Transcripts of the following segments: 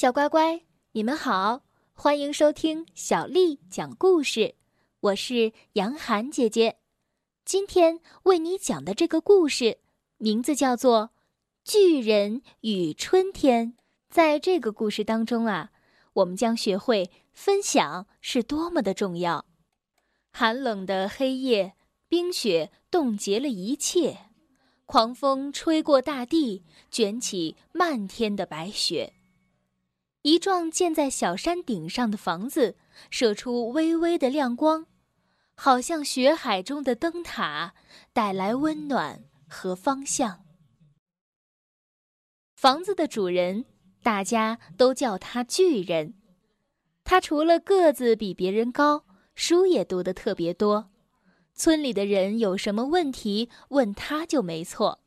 小乖乖，你们好，欢迎收听小丽讲故事。我是杨涵姐姐，今天为你讲的这个故事名字叫做《巨人与春天》。在这个故事当中啊，我们将学会分享是多么的重要。寒冷的黑夜，冰雪冻结了一切，狂风吹过大地，卷起漫天的白雪。一幢建在小山顶上的房子，射出微微的亮光，好像雪海中的灯塔，带来温暖和方向。房子的主人，大家都叫他巨人。他除了个子比别人高，书也读得特别多。村里的人有什么问题，问他就没错。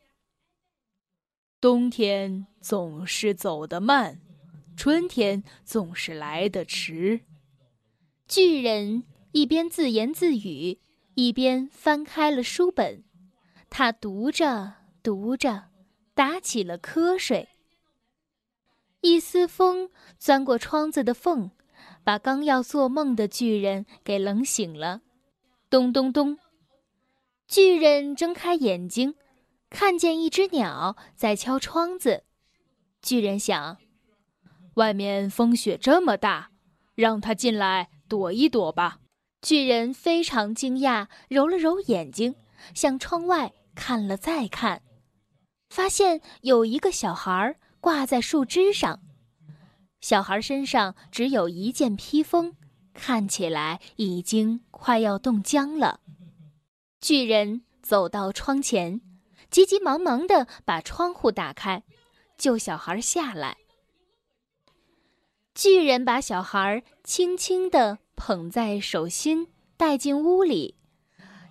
冬天总是走得慢。春天总是来得迟。巨人一边自言自语，一边翻开了书本。他读着读着，打起了瞌睡。一丝风钻过窗子的缝，把刚要做梦的巨人给冷醒了。咚咚咚！巨人睁开眼睛，看见一只鸟在敲窗子。巨人想。外面风雪这么大，让他进来躲一躲吧。巨人非常惊讶，揉了揉眼睛，向窗外看了再看，发现有一个小孩挂在树枝上。小孩身上只有一件披风，看起来已经快要冻僵了。巨人走到窗前，急急忙忙地把窗户打开，救小孩下来。巨人把小孩轻轻地捧在手心，带进屋里。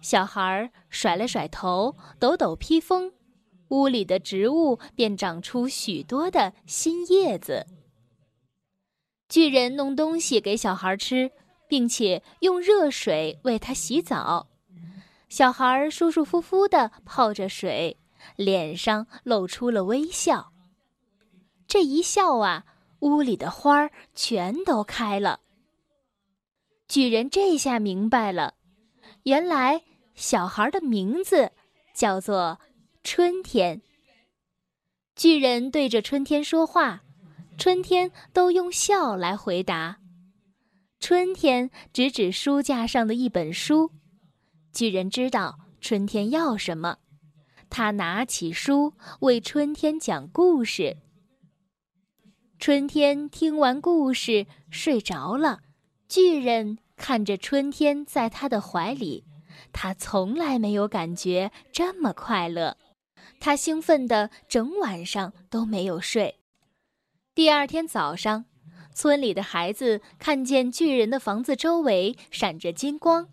小孩甩了甩头，抖抖披风，屋里的植物便长出许多的新叶子。巨人弄东西给小孩吃，并且用热水为他洗澡。小孩舒舒服服地泡着水，脸上露出了微笑。这一笑啊！屋里的花儿全都开了。巨人这下明白了，原来小孩的名字叫做春天。巨人对着春天说话，春天都用笑来回答。春天指指书架上的一本书，巨人知道春天要什么，他拿起书为春天讲故事。春天听完故事睡着了，巨人看着春天在他的怀里，他从来没有感觉这么快乐，他兴奋的整晚上都没有睡。第二天早上，村里的孩子看见巨人的房子周围闪着金光，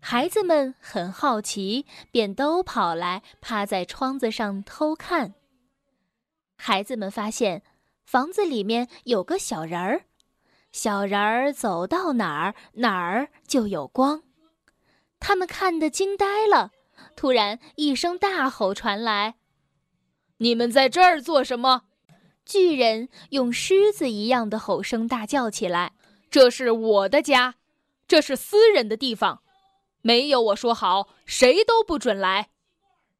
孩子们很好奇，便都跑来趴在窗子上偷看。孩子们发现。房子里面有个小人儿，小人儿走到哪儿哪儿就有光。他们看得惊呆了。突然，一声大吼传来：“你们在这儿做什么？”巨人用狮子一样的吼声大叫起来：“这是我的家，这是私人的地方，没有我说好，谁都不准来！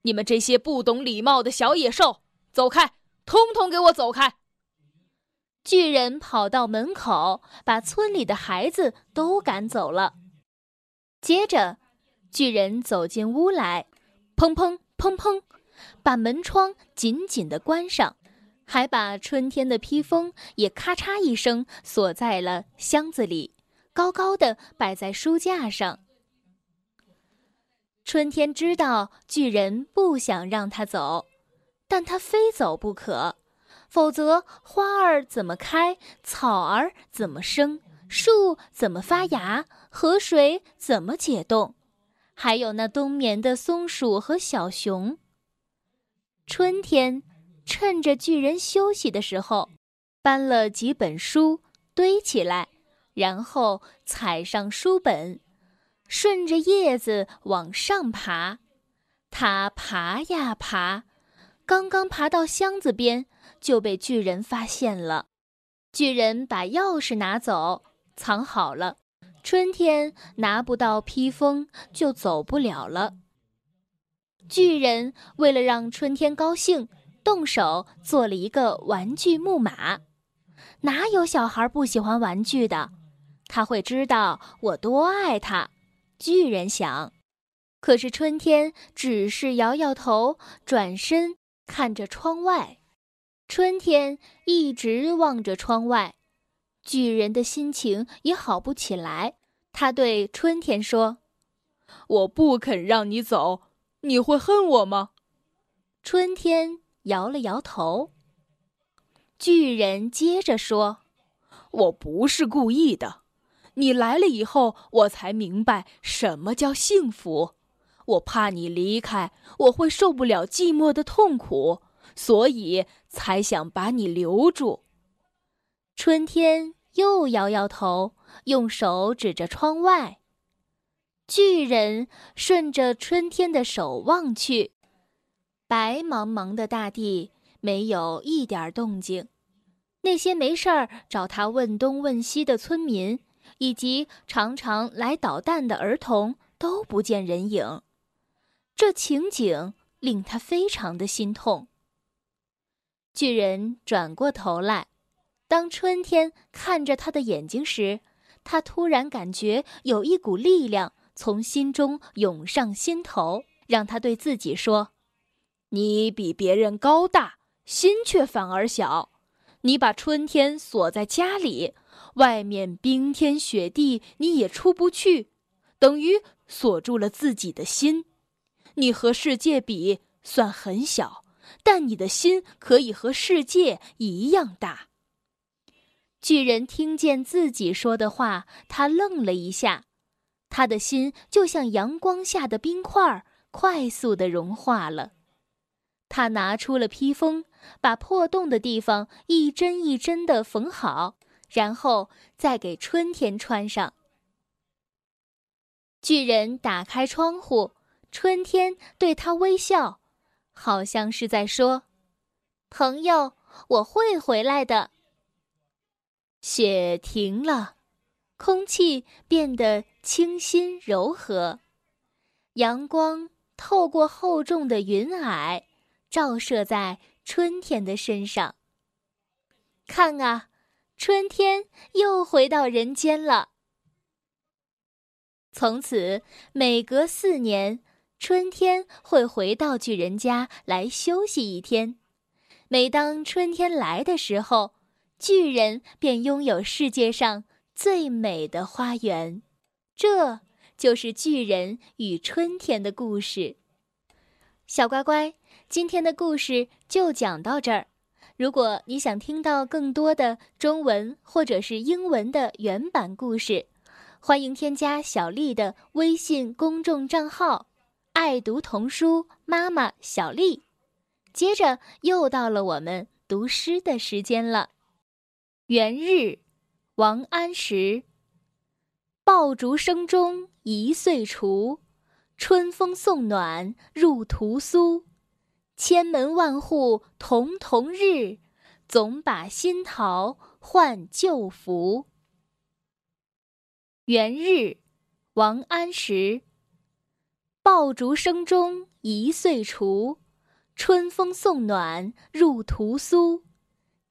你们这些不懂礼貌的小野兽，走开！通通给我走开！”巨人跑到门口，把村里的孩子都赶走了。接着，巨人走进屋来，砰砰砰砰，把门窗紧紧地关上，还把春天的披风也咔嚓一声锁在了箱子里，高高的摆在书架上。春天知道巨人不想让他走，但他非走不可。否则，花儿怎么开，草儿怎么生，树怎么发芽，河水怎么解冻，还有那冬眠的松鼠和小熊。春天，趁着巨人休息的时候，搬了几本书堆起来，然后踩上书本，顺着叶子往上爬。他爬呀爬，刚刚爬到箱子边。就被巨人发现了。巨人把钥匙拿走，藏好了。春天拿不到披风，就走不了了。巨人为了让春天高兴，动手做了一个玩具木马。哪有小孩不喜欢玩具的？他会知道我多爱他。巨人想。可是春天只是摇摇头，转身看着窗外。春天一直望着窗外，巨人的心情也好不起来。他对春天说：“我不肯让你走，你会恨我吗？”春天摇了摇头。巨人接着说：“我不是故意的，你来了以后，我才明白什么叫幸福。”我怕你离开，我会受不了寂寞的痛苦，所以才想把你留住。春天又摇摇头，用手指着窗外。巨人顺着春天的手望去，白茫茫的大地没有一点动静。那些没事儿找他问东问西的村民，以及常常来捣蛋的儿童，都不见人影。这情景令他非常的心痛。巨人转过头来，当春天看着他的眼睛时，他突然感觉有一股力量从心中涌上心头，让他对自己说：“你比别人高大，心却反而小。你把春天锁在家里，外面冰天雪地你也出不去，等于锁住了自己的心。”你和世界比算很小，但你的心可以和世界一样大。巨人听见自己说的话，他愣了一下，他的心就像阳光下的冰块，快速的融化了。他拿出了披风，把破洞的地方一针一针的缝好，然后再给春天穿上。巨人打开窗户。春天对他微笑，好像是在说：“朋友，我会回来的。”雪停了，空气变得清新柔和，阳光透过厚重的云霭，照射在春天的身上。看啊，春天又回到人间了。从此，每隔四年。春天会回到巨人家来休息一天。每当春天来的时候，巨人便拥有世界上最美的花园。这就是巨人与春天的故事。小乖乖，今天的故事就讲到这儿。如果你想听到更多的中文或者是英文的原版故事，欢迎添加小丽的微信公众账号。爱读童书，妈妈小丽。接着又到了我们读诗的时间了。元日，王安石。爆竹声中一岁除，春风送暖入屠苏。千门万户曈曈日，总把新桃换旧符。元日，王安石。爆竹声中一岁除，春风送暖入屠苏。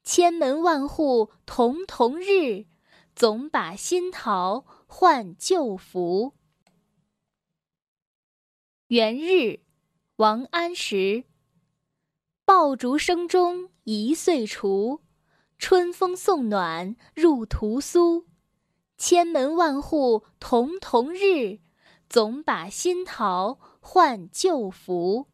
千门万户曈曈日，总把新桃换旧符。元日，王安石。爆竹声中一岁除，春风送暖入屠苏。千门万户曈曈日。总把新桃换旧符。